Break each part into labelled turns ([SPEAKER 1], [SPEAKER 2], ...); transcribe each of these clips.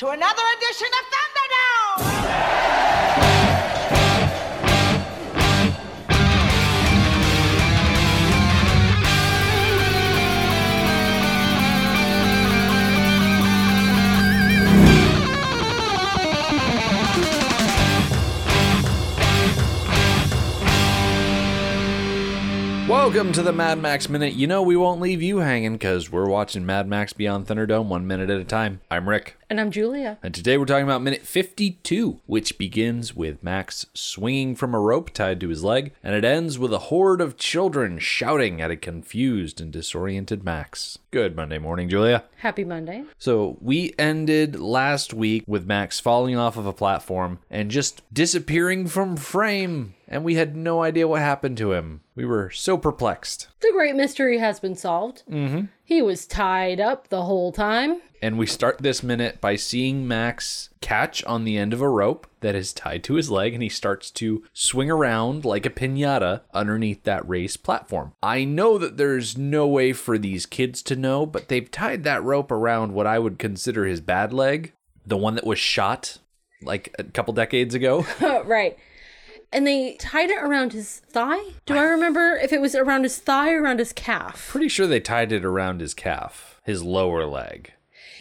[SPEAKER 1] to another edition of Thunderdome!
[SPEAKER 2] Welcome to the Mad Max Minute. You know we won't leave you hanging because we're watching Mad Max Beyond Thunderdome one minute at a time. I'm Rick.
[SPEAKER 3] And I'm Julia.
[SPEAKER 2] And today we're talking about minute 52, which begins with Max swinging from a rope tied to his leg, and it ends with a horde of children shouting at a confused and disoriented Max. Good Monday morning, Julia.
[SPEAKER 3] Happy Monday.
[SPEAKER 2] So we ended last week with Max falling off of a platform and just disappearing from frame, and we had no idea what happened to him. We were so perplexed.
[SPEAKER 3] The great mystery has been solved. Mm-hmm. He was tied up the whole time.
[SPEAKER 2] And we start this minute by seeing Max catch on the end of a rope that is tied to his leg, and he starts to swing around like a pinata underneath that raised platform. I know that there's no way for these kids to know, but they've tied that rope around what I would consider his bad leg, the one that was shot like a couple decades ago.
[SPEAKER 3] right. And they tied it around his thigh. Do I remember if it was around his thigh or around his calf?
[SPEAKER 2] Pretty sure they tied it around his calf, his lower leg.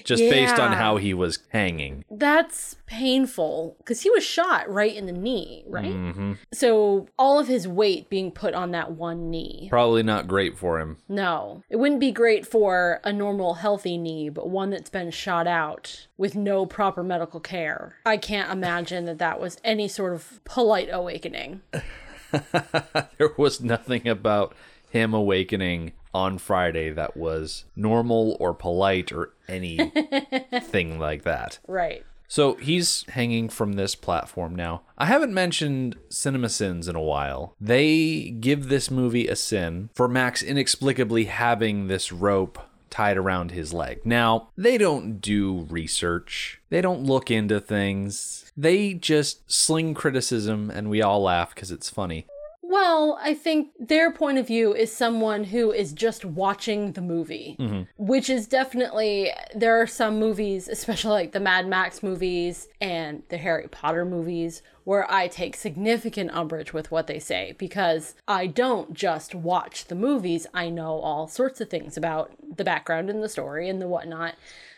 [SPEAKER 2] Just based on how he was hanging.
[SPEAKER 3] That's painful because he was shot right in the knee, right?
[SPEAKER 2] Mm-hmm.
[SPEAKER 3] So all of his weight being put on that one knee.
[SPEAKER 2] Probably not great for him.
[SPEAKER 3] No, it wouldn't be great for a normal, healthy knee, but one that's been shot out with no proper medical care. I can't imagine that that was any sort of polite awakening.
[SPEAKER 2] there was nothing about him awakening on Friday that was normal or polite or anything like that.
[SPEAKER 3] Right.
[SPEAKER 2] So he's hanging from this platform now. I haven't mentioned Cinema Sins in a while. They give this movie a sin for Max inexplicably having this rope tied around his leg. Now, they don't do research, they don't look into things. They just sling criticism and we all laugh because it's funny.
[SPEAKER 3] Well, I think their point of view is someone who is just watching the movie, mm-hmm. which is definitely, there are some movies, especially like the Mad Max movies and the Harry Potter movies, where I take significant umbrage with what they say because I don't just watch the movies, I know all sorts of things about the background and the story and the whatnot.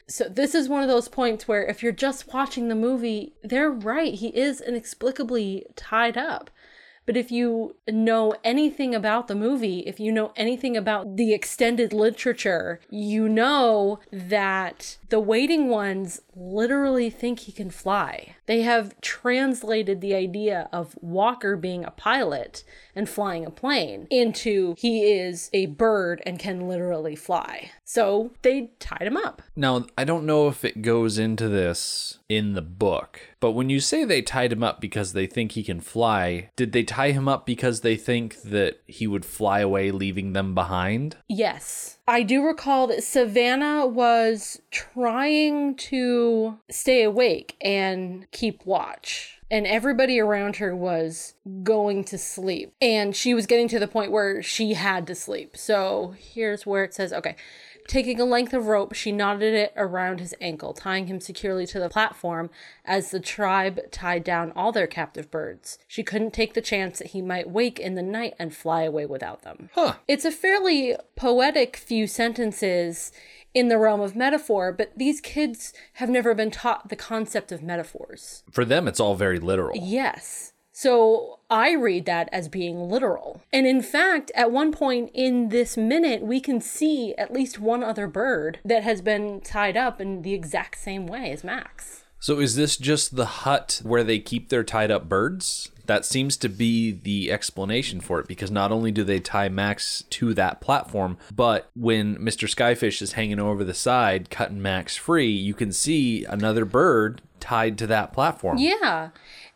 [SPEAKER 3] So this is one of those points where if you're just watching the movie, they're right. He is inexplicably tied up. But if you know anything about the movie, if you know anything about the extended literature, you know that the waiting ones literally think he can fly. They have translated the idea of Walker being a pilot and flying a plane into he is a bird and can literally fly. So they tied him up.
[SPEAKER 2] Now, I don't know if it goes into this in the book, but when you say they tied him up because they think he can fly, did they tie him up because they think that he would fly away, leaving them behind?
[SPEAKER 3] Yes. I do recall that Savannah was trying to stay awake and keep watch. And everybody around her was going to sleep. And she was getting to the point where she had to sleep. So here's where it says okay. Taking a length of rope, she knotted it around his ankle, tying him securely to the platform as the tribe tied down all their captive birds. She couldn't take the chance that he might wake in the night and fly away without them.
[SPEAKER 2] Huh.
[SPEAKER 3] It's a fairly poetic few sentences in the realm of metaphor, but these kids have never been taught the concept of metaphors.
[SPEAKER 2] For them, it's all very literal.
[SPEAKER 3] Yes. So I read that as being literal. And in fact, at one point in this minute, we can see at least one other bird that has been tied up in the exact same way as Max.
[SPEAKER 2] So, is this just the hut where they keep their tied up birds? That seems to be the explanation for it because not only do they tie Max to that platform, but when Mr. Skyfish is hanging over the side, cutting Max free, you can see another bird tied to that platform.
[SPEAKER 3] Yeah.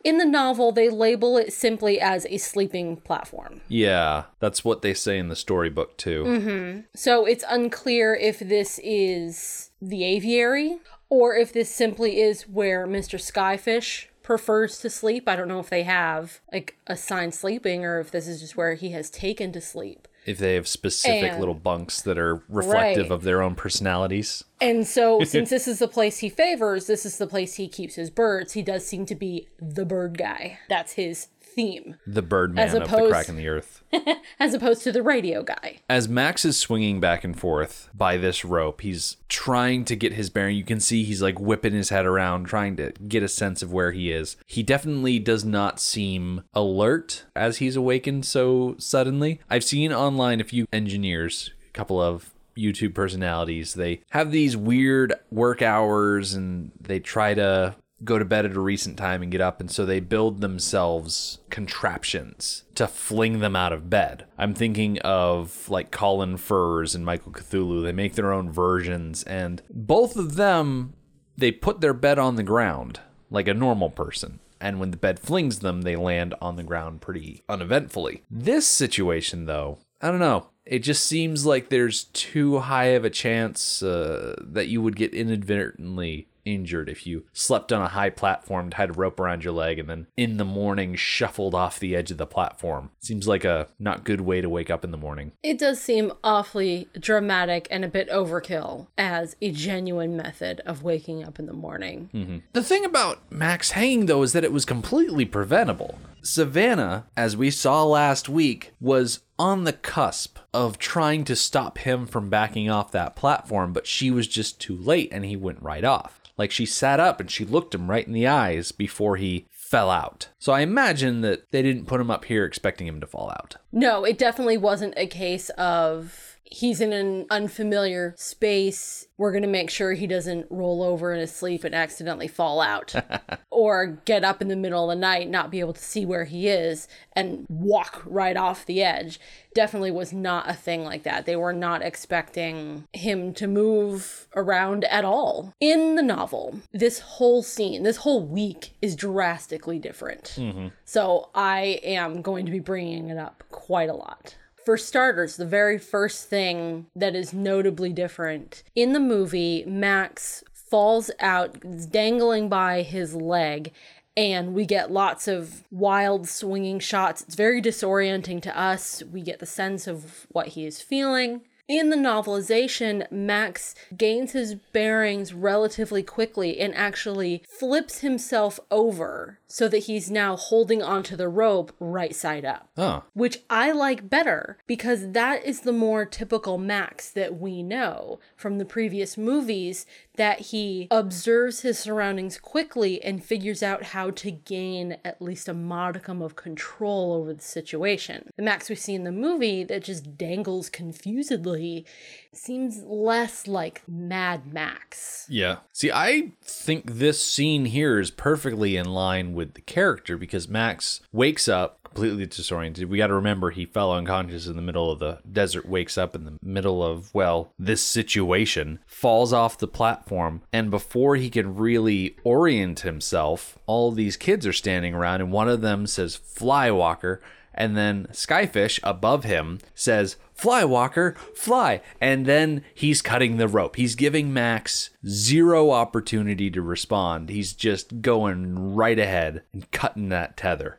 [SPEAKER 3] In the novel, they label it simply as a sleeping platform.
[SPEAKER 2] Yeah, that's what they say in the storybook too. Mm-hmm.
[SPEAKER 3] So it's unclear if this is the aviary or if this simply is where Mr. Skyfish prefers to sleep. I don't know if they have like assigned sleeping or if this is just where he has taken to sleep.
[SPEAKER 2] If they have specific
[SPEAKER 3] And-
[SPEAKER 2] little bunks that are reflective
[SPEAKER 3] Right.
[SPEAKER 2] of their own personalities.
[SPEAKER 3] And so, since this is the place he favors, this is the place he keeps his birds, he does seem to be the bird guy. That's his theme,
[SPEAKER 2] The Birdman
[SPEAKER 3] As
[SPEAKER 2] of the crack in the earth.
[SPEAKER 3] as opposed to the radio guy.
[SPEAKER 2] As Max is swinging back and forth by this rope, he's trying to get his bearing. You can see he's like whipping his head around, trying to get a sense of where he is. He definitely does not seem alert as he's awakened so suddenly. I've seen online a few engineers, a couple of YouTube personalities. They have these weird work hours and they try to go to bed at a recent time and get up and so they build themselves contraptions to fling them out of bed. I'm thinking of like Colin Furze and Michael Cthulhu. They make their own versions and both of them they put their bed on the ground like a normal person. And when the bed flings them, they land on the ground pretty uneventfully. This situation, though, I don't know. It just seems like there's too high of a chance uh, that you would get inadvertently injured if you slept on a high platform, tied a rope around your leg, and then in the morning shuffled off the edge of the platform. Seems like a not good way to wake up in the morning.
[SPEAKER 3] It does seem awfully dramatic and a bit overkill as a genuine method of waking up in the morning. Mm-hmm.
[SPEAKER 2] The thing about Max hanging, though, is that it was completely preventable. Savannah, as we saw last week, was on the cusp of trying to stop him from backing off that platform, but she was just too late and he went right off. Like she sat up and she looked him right in the eyes before he fell out. So I imagine that they didn't put him up here expecting him to fall out.
[SPEAKER 3] No, it definitely wasn't a case of he's in an unfamiliar space. We're going to make sure he doesn't roll over in his sleep and accidentally fall out or get up in the middle of the night, not be able to see where he is, and walk right off the edge. Definitely was not a thing like that. They were not expecting him to move around at all. In the novel, this whole scene, this whole week is drastically different. Mm-hmm. So I am going to be bringing it up quite a lot. For starters, the very first thing that is notably different in the movie, Max falls out, dangling by his leg, and we get lots of wild swinging shots. It's very disorienting to us. We get the sense of what he is feeling. In the novelization, Max gains his bearings relatively quickly and actually flips himself over so that he's now holding onto the rope right side up
[SPEAKER 2] Oh.
[SPEAKER 3] which I like better because that is the more typical Max that we know from the previous movies that he observes his surroundings quickly and figures out how to gain at least a modicum of control over the situation. The Max we see in the movie that just dangles confusedly seems less like Mad Max.
[SPEAKER 2] Yeah. See, I think this scene here is perfectly in line with the character because Max wakes up completely disoriented. We got to remember he fell unconscious in the middle of the desert, wakes up in the middle of, well, this situation, falls off the platform, and before he can really orient himself, all these kids are standing around, and one of them says, Fly Walker. And then Skyfish above him says, Fly, Walker, fly. And then he's cutting the rope. He's giving Max zero opportunity to respond. He's just going right ahead and cutting that tether.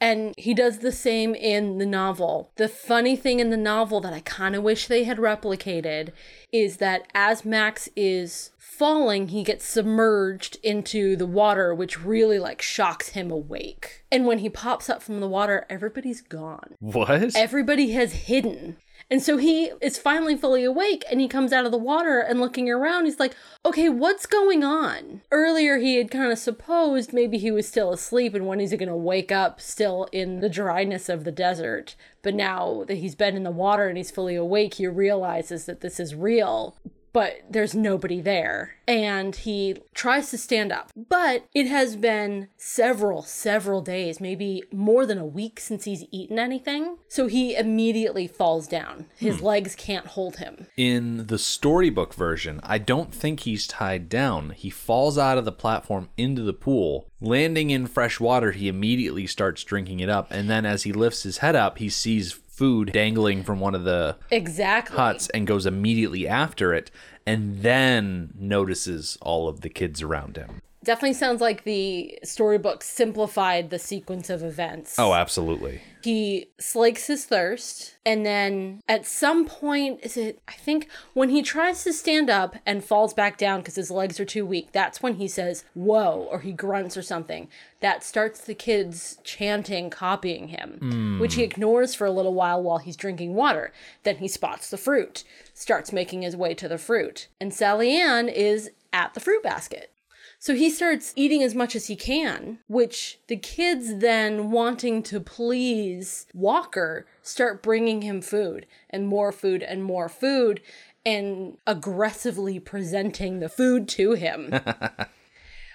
[SPEAKER 3] And he does the same in the novel. The funny thing in the novel that I kind of wish they had replicated is that as Max is falling, he gets submerged into the water, which really like shocks him awake. And when he pops up from the water, everybody's gone.
[SPEAKER 2] What?
[SPEAKER 3] Everybody has hidden. And so he is finally fully awake and he comes out of the water and looking around. He's like, okay, what's going on? Earlier, he had kind of supposed maybe he was still asleep and when is he going to wake up still in the dryness of the desert? But now that he's been in the water and he's fully awake, he realizes that this is real. But there's nobody there. And he tries to stand up. But it has been several, several days, maybe more than a week since he's eaten anything. So he immediately falls down. His hmm. legs can't hold him.
[SPEAKER 2] In the storybook version, I don't think he's tied down. He falls out of the platform into the pool. Landing in fresh water, he immediately starts drinking it up. And then as he lifts his head up, he sees food dangling from one of the
[SPEAKER 3] Exactly.
[SPEAKER 2] huts and goes immediately after it and then notices all of the kids around him.
[SPEAKER 3] Definitely sounds like the storybook simplified the sequence of events.
[SPEAKER 2] Oh, absolutely.
[SPEAKER 3] he slakes his thirst and then at some point is it i think when he tries to stand up and falls back down because his legs are too weak that's when he says whoa or he grunts or something. That starts the kids chanting copying him hmm. which he ignores for a little while while he's drinking water. Then he spots the fruit starts making his way to the fruit. And sally ann is at the fruit basket so he starts eating as much as he can, which the kids then, wanting to please Walker, start bringing him food and more food and more food and aggressively presenting the food to him.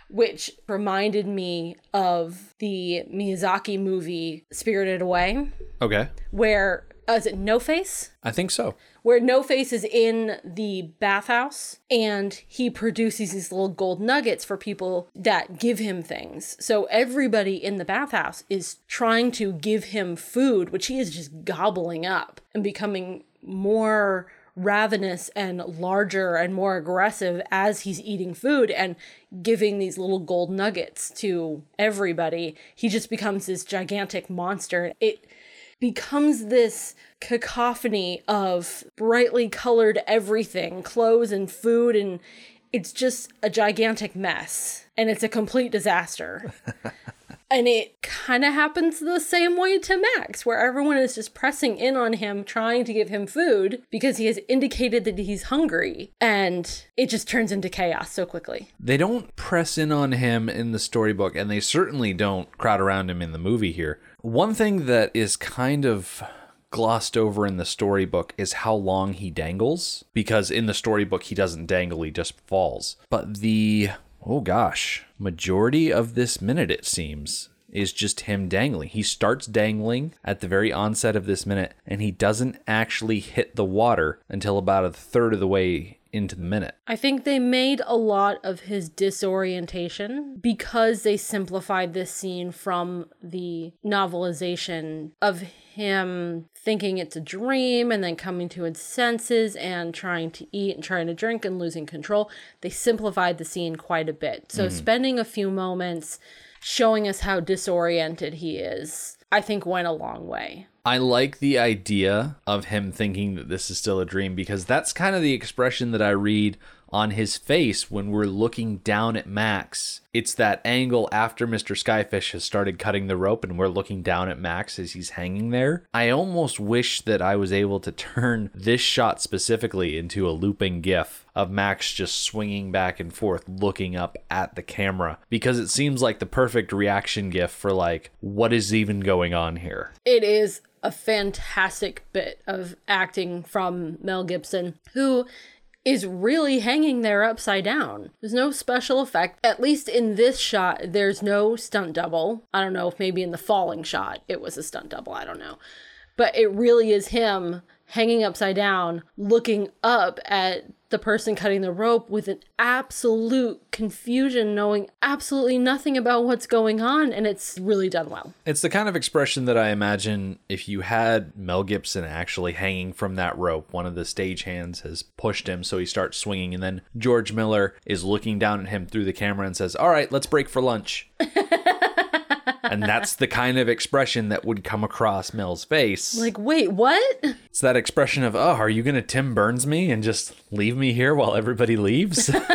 [SPEAKER 3] which reminded me of the Miyazaki movie Spirited Away,
[SPEAKER 2] Okay.
[SPEAKER 3] where, uh, is it No Face?
[SPEAKER 2] I think so.
[SPEAKER 3] where No Face is in the bathhouse and he produces these little gold nuggets for people that give him things. So everybody in the bathhouse is trying to give him food, which he is just gobbling up and becoming more ravenous and larger and more aggressive as he's eating food and giving these little gold nuggets to everybody. He just becomes this gigantic monster. It becomes this cacophony of brightly colored everything, clothes and food, and it's just a gigantic mess. And it's a complete disaster. and it kind of happens the same way to Max, where everyone is just pressing in on him, trying to give him food because he has indicated that he's hungry. And it just turns into chaos so quickly.
[SPEAKER 2] They don't press in on him in the storybook, and they certainly don't crowd around him in the movie here. One thing that is kind of glossed over in the storybook is how long he dangles, because in the storybook, he doesn't dangle, he just falls. But the, oh gosh, majority of this minute, it seems, is just him dangling. He starts dangling at the very onset of this minute, and he doesn't actually hit the water until about a third of the way into the minute.
[SPEAKER 3] I think they made a lot of his disorientation because they simplified this scene from the novelization of him thinking it's a dream and then coming to his senses and trying to eat and trying to drink and losing control. They simplified the scene quite a bit. So mm-hmm. spending a few moments showing us how disoriented he is, I think went a long way.
[SPEAKER 2] I like the idea of him thinking that this is still a dream because that's kind of the expression that I read on his face when we're looking down at Max. It's that angle after Mr. Skyfish has started cutting the rope and we're looking down at Max as he's hanging there. I almost wish that I was able to turn this shot specifically into a looping gif of Max just swinging back and forth looking up at the camera because it seems like the perfect reaction gif for like what is even going on here.
[SPEAKER 3] It is a fantastic bit of acting from Mel Gibson, who is really hanging there upside down. There's no special effect. At least in this shot, there's no stunt double. I don't know if maybe in the falling shot it was a stunt double. I don't know. But it really is him hanging upside down, looking up at the person cutting the rope with an absolute confusion, knowing absolutely nothing about what's going on. And it's really done well.
[SPEAKER 2] It's the kind of expression that I imagine if you had Mel Gibson actually hanging from that rope, one of the stagehands has pushed him so he starts swinging, and then George Miller is looking down at him through the camera and says, All right, let's break for lunch. and that's the kind of expression that would come across Mel's face.
[SPEAKER 3] Like, wait, what?
[SPEAKER 2] it's that expression of, Oh, are you going to Tim Burns me and just leave me here while everybody leaves?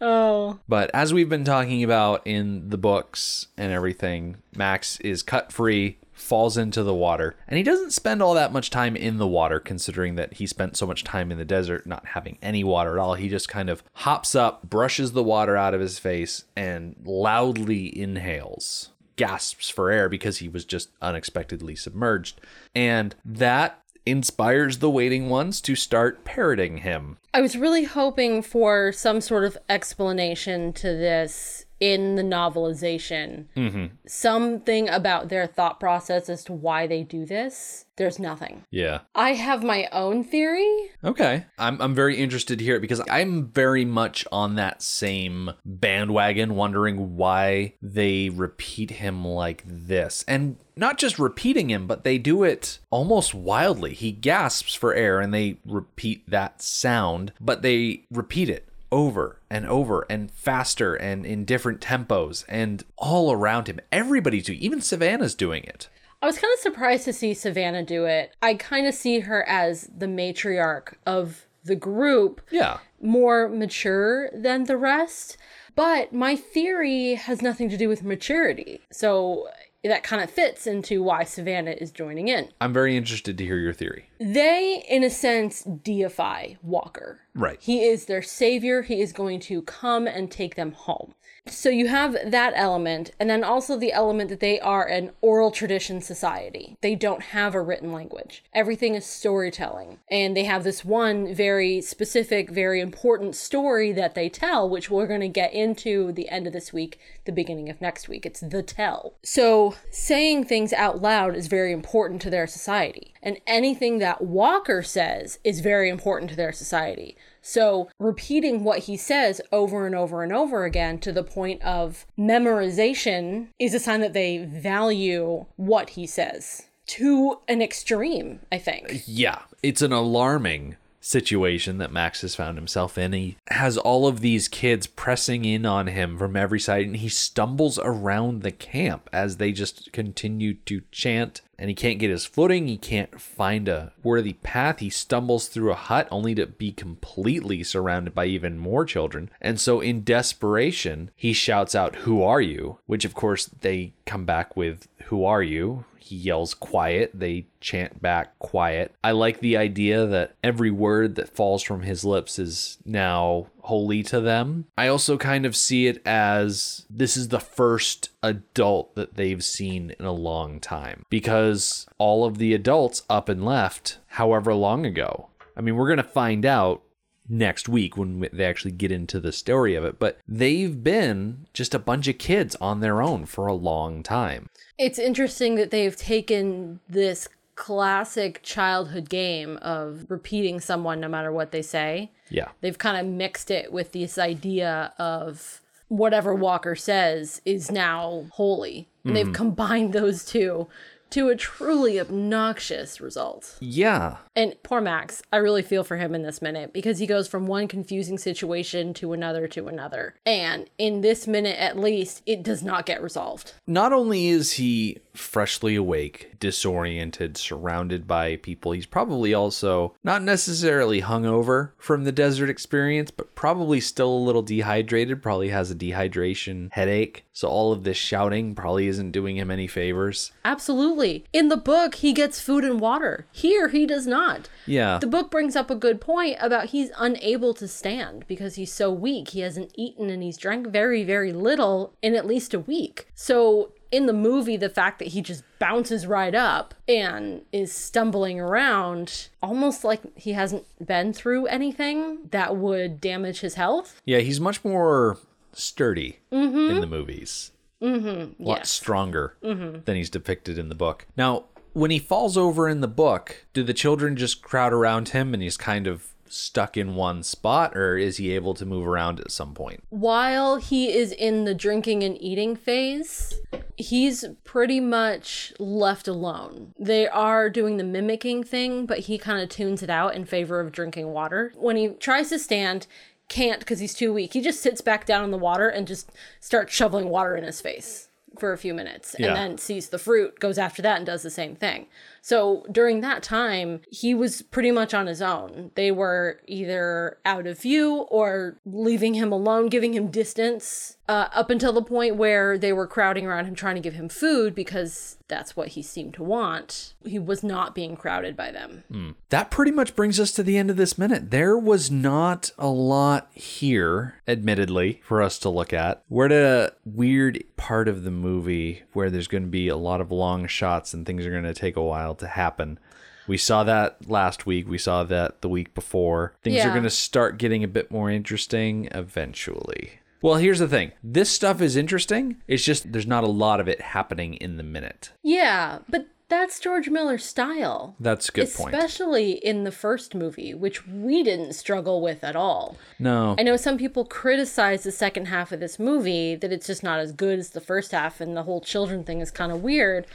[SPEAKER 3] Oh.
[SPEAKER 2] But as we've been talking about in the books and everything, Max is cut free, falls into the water, and he doesn't spend all that much time in the water, considering that he spent so much time in the desert not having any water at all. He just kind of hops up, brushes the water out of his face, and loudly inhales. Gasps for air because he was just unexpectedly submerged. And that inspires the waiting ones to start parroting him.
[SPEAKER 3] I was really hoping for some sort of explanation to this in the novelization. Mm-hmm. Something about their thought process as to why they do this. There's nothing.
[SPEAKER 2] Yeah.
[SPEAKER 3] I have my own theory.
[SPEAKER 2] Okay. I'm, I'm very interested to hear it because I'm very much on that same bandwagon, wondering why they repeat him like this. And not just repeating him, but they do it almost wildly. He gasps for air and they repeat that sound, but they repeat it over and over and faster and in different tempos and all around him. Everybody's doing even Savannah's doing it.
[SPEAKER 3] I was kind of surprised to see Savannah do it. I kind of see her as the matriarch of the group,
[SPEAKER 2] Yeah.
[SPEAKER 3] more mature than the rest. But my theory has nothing to do with maturity. So that kind of fits into why Savannah is joining in.
[SPEAKER 2] I'm very interested to hear your theory.
[SPEAKER 3] They, in a sense, deify Walker.
[SPEAKER 2] Right.
[SPEAKER 3] He is their savior. He is going to come and take them home. So you have that element, and then also the element that they are an oral tradition society. They don't have a written language. Everything is storytelling. And they have this one very specific, very important story that they tell, which we're going to get into the end of this week, the beginning of next week. It's the tell. So saying things out loud is very important to their society. And anything that Walker says is very important to their society. So, repeating what he says over and over and over again to the point of memorization is a sign that they value what he says to an extreme, I think.
[SPEAKER 2] Yeah, it's an alarming situation that Max has found himself in. He has all of these kids pressing in on him from every side, and he stumbles around the camp as they just continue to chant. And he can't get his footing. He can't find a worthy path. He stumbles through a hut only to be completely surrounded by even more children. And so, in desperation, he shouts out, Who are you? Which, of course, they come back with, Who are you? He yells quiet. They chant back quiet. I like the idea that every word that falls from his lips is now holy to them. I also kind of see it as this is the first adult that they've seen in a long time because all of the adults up and left however long ago. I mean, we're going to find out next week when they actually get into the story of it, but they've been just a bunch of kids on their own for a long time.
[SPEAKER 3] It's interesting that they've taken this classic childhood game of repeating someone no matter what they say.
[SPEAKER 2] Yeah.
[SPEAKER 3] They've kind of mixed it with this idea of whatever Walker says is now holy. And they've mm-hmm. combined those two to a truly obnoxious result.
[SPEAKER 2] Yeah.
[SPEAKER 3] And poor Max, I really feel for him in this minute because he goes from one confusing situation to another to another. And in this minute, at least, it does not get resolved.
[SPEAKER 2] Not only is he freshly awake, disoriented, surrounded by people, he's probably also not necessarily hungover from the desert experience, but probably still a little dehydrated, probably has a dehydration headache. So all of this shouting probably isn't doing him any favors.
[SPEAKER 3] Absolutely. In the book, he gets food and water. Here, he does not.
[SPEAKER 2] Yeah.
[SPEAKER 3] The book brings up a good point about he's unable to stand because he's so weak. He hasn't eaten and he's drank very, very little in at least a week. So, in the movie, the fact that he just bounces right up and is stumbling around almost like he hasn't been through anything that would damage his health.
[SPEAKER 2] Yeah, he's much more sturdy mm-hmm. in the movies. Mm-hmm. A lot
[SPEAKER 3] Yes.
[SPEAKER 2] stronger than he's depicted in the book. Now, when he falls over in the book, do the children just crowd around him and he's kind of stuck in one spot, or is he able to move around at some point?
[SPEAKER 3] while he is in the drinking and eating phase, he's pretty much left alone. They are doing the mimicking thing, but he kind of tunes it out in favor of drinking water. When he tries to stand, can't because he's too weak. He just sits back down in the water and just starts shoveling water in his face for a few minutes
[SPEAKER 2] Yeah.
[SPEAKER 3] and then sees the fruit, goes after that and does the same thing. So during that time, he was pretty much on his own. They were either out of view or leaving him alone, giving him distance, uh, up until the point where they were crowding around him trying to give him food because that's what he seemed to want. He was not being crowded by them.
[SPEAKER 2] That pretty much brings us to the end of this minute. There was not a lot here, admittedly, for us to look at. We're at a weird part of the movie where there's going to be a lot of long shots and things are going to take a while to happen. We saw that last week. We saw that the week before. Things are going to start getting a bit more interesting eventually. Well, here's the thing this stuff is interesting. It's just there's not a lot of it happening in the minute.
[SPEAKER 3] Yeah, but that's George Miller's style.
[SPEAKER 2] That's a good point.
[SPEAKER 3] Especially in the first movie, which we didn't struggle with at all.
[SPEAKER 2] No.
[SPEAKER 3] I know some people criticize the second half of this movie that it's just not as good as the first half and the whole children thing is kind of weird.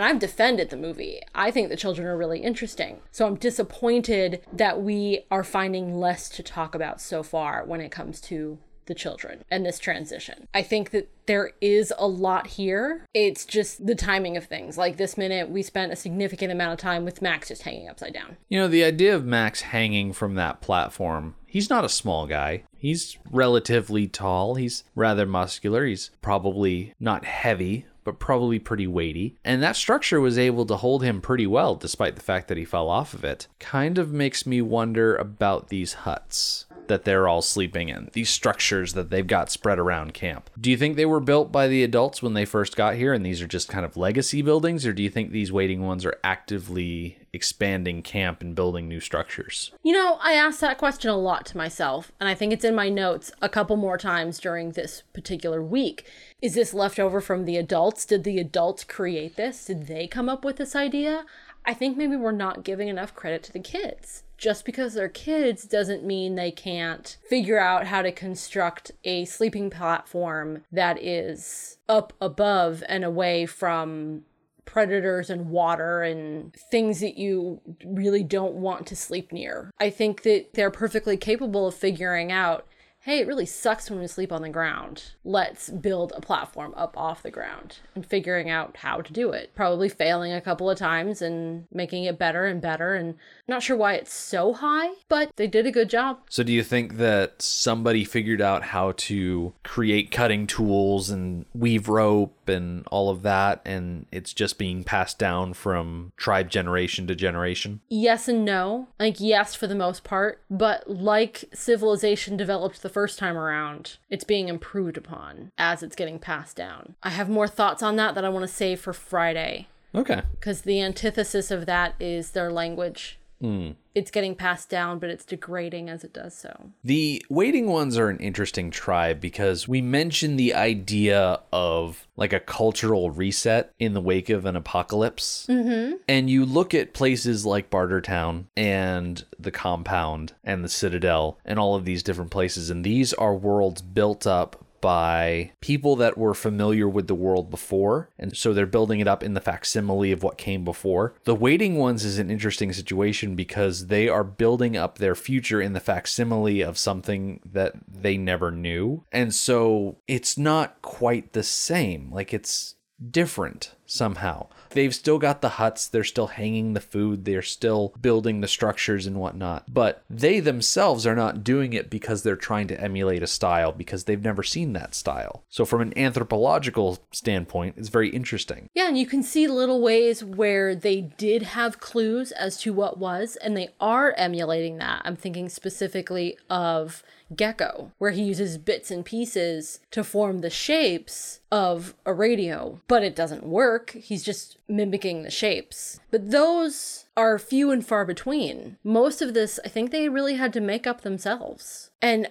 [SPEAKER 3] And I've defended the movie. I think the children are really interesting. So I'm disappointed that we are finding less to talk about so far when it comes to the children and this transition. I think that there is a lot here. It's just the timing of things. Like this minute, we spent a significant amount of time with Max just hanging upside down.
[SPEAKER 2] You know, the idea of Max hanging from that platform, he's not a small guy. He's relatively tall. He's rather muscular. He's probably not heavy, but probably pretty weighty. And that structure was able to hold him pretty well, despite the fact that he fell off of it. Kind of makes me wonder about these huts that they're all sleeping in, these structures that they've got spread around camp. Do you think they were built by the adults when they first got here and these are just kind of legacy buildings, or do you think these waiting ones are actively expanding camp and building new structures?
[SPEAKER 3] You know, I asked that question a lot to myself, and I think it's in my notes a couple more times during this particular week. Is this left over from the adults? Did the adults create this? Did they come up with this idea? I think maybe we're not giving enough credit to the kids just because they're kids doesn't mean they can't figure out how to construct a sleeping platform that is up above and away from predators and water and things that you really don't want to sleep near. I think that they're perfectly capable of figuring out hey, it really sucks when we sleep on the ground. Let's build a platform up off the ground and figuring out how to do it. Probably failing a couple of times and making it better and better. And not sure why it's so high, but they did a good job.
[SPEAKER 2] So, do you think that somebody figured out how to create cutting tools and weave rope and all of that, and it's just being passed down from tribe generation to generation?
[SPEAKER 3] Yes and no. Like, yes, for the most part, but like civilization developed the first time around, it's being improved upon as it's getting passed down. I have more thoughts on that that I want to save for Friday.
[SPEAKER 2] Okay.
[SPEAKER 3] Because the antithesis of that is their language.
[SPEAKER 2] Mm.
[SPEAKER 3] It's getting passed down, but it's degrading as it does so.
[SPEAKER 2] The waiting ones are an interesting tribe because we mentioned the idea of like a cultural reset in the wake of an apocalypse.
[SPEAKER 3] Mm-hmm.
[SPEAKER 2] And you look at places like Bartertown and the Compound and the Citadel and all of these different places, and these are worlds built up by people that were familiar with the world before. And so they're building it up in the facsimile of what came before. The waiting ones is an interesting situation because they are building up their future in the facsimile of something that they never knew. And so it's not quite the same. Like it's different somehow. They've still got the huts, they're still hanging the food, they're still building the structures and whatnot. But they themselves are not doing it because they're trying to emulate a style because they've never seen that style. So, from an anthropological standpoint, it's very interesting.
[SPEAKER 3] Yeah, and you can see little ways where they did have clues as to what was, and they are emulating that. I'm thinking specifically of Gecko, where he uses bits and pieces to form the shapes of a radio, but it doesn't work. He's just mimicking the shapes. But those are few and far between. Most of this, I think they really had to make up themselves. And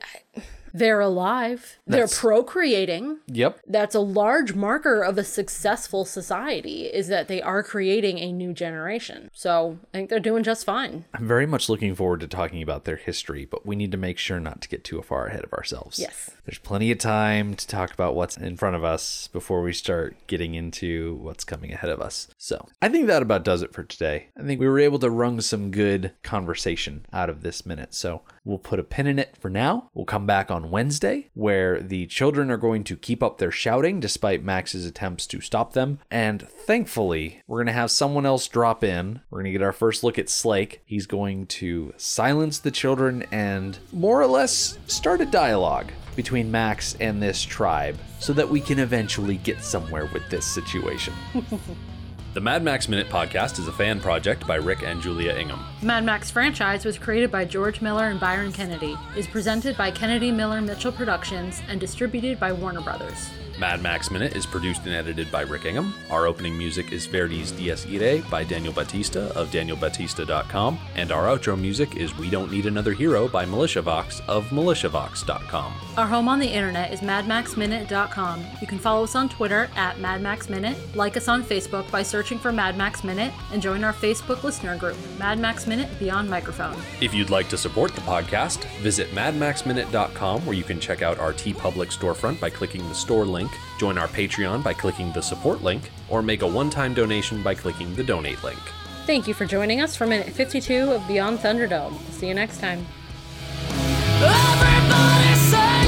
[SPEAKER 3] they're alive.
[SPEAKER 2] That's-
[SPEAKER 3] They're procreating.
[SPEAKER 2] Yep.
[SPEAKER 3] That's a large marker of a successful society is that they are creating a new generation. So I think they're doing just fine.
[SPEAKER 2] I'm very much looking forward to talking about their history, but we need to make sure not to get too far ahead of ourselves.
[SPEAKER 3] Yes.
[SPEAKER 2] There's plenty of time to talk about what's in front of us before we start getting into what's coming ahead of us. So I think that about does it for today. I think we were able to wrung some good conversation out of this minute. So we'll put a pin in it for now. We'll come back on Wednesday where the children are going to keep up their shouting despite Max's attempts to stop them. And thankfully, we're going to have someone else drop in. We're going to get our first look at Slake. He's going to silence the children and more or less start a dialogue between Max and this tribe so that we can eventually get somewhere with this situation.
[SPEAKER 4] The Mad Max Minute podcast is a fan project by Rick and Julia Ingham.
[SPEAKER 3] Mad Max franchise was created by George Miller and Byron Kennedy, is presented by Kennedy Miller Mitchell Productions, and distributed by Warner Brothers.
[SPEAKER 4] Mad Max Minute is produced and edited by Rick Ingham. Our opening music is Verdi's Dies Irae by Daniel Batista of danielbatista.com. And our outro music is We Don't Need Another Hero by Militia Vox of militiavox.com.
[SPEAKER 3] Our home on the internet is madmaxminute.com. You can follow us on Twitter at madmaxminute, like us on Facebook by searching for Mad Max Minute, and join our Facebook listener group, Mad Max Minute Beyond Microphone.
[SPEAKER 2] If you'd like to support the podcast, visit madmaxminute.com where you can check out our TeePublic storefront by clicking the store link, join our Patreon by clicking the support link, or make a one time donation by clicking the donate link.
[SPEAKER 3] Thank you for joining us for minute 52 of Beyond Thunderdome. See you next time. Everybody say-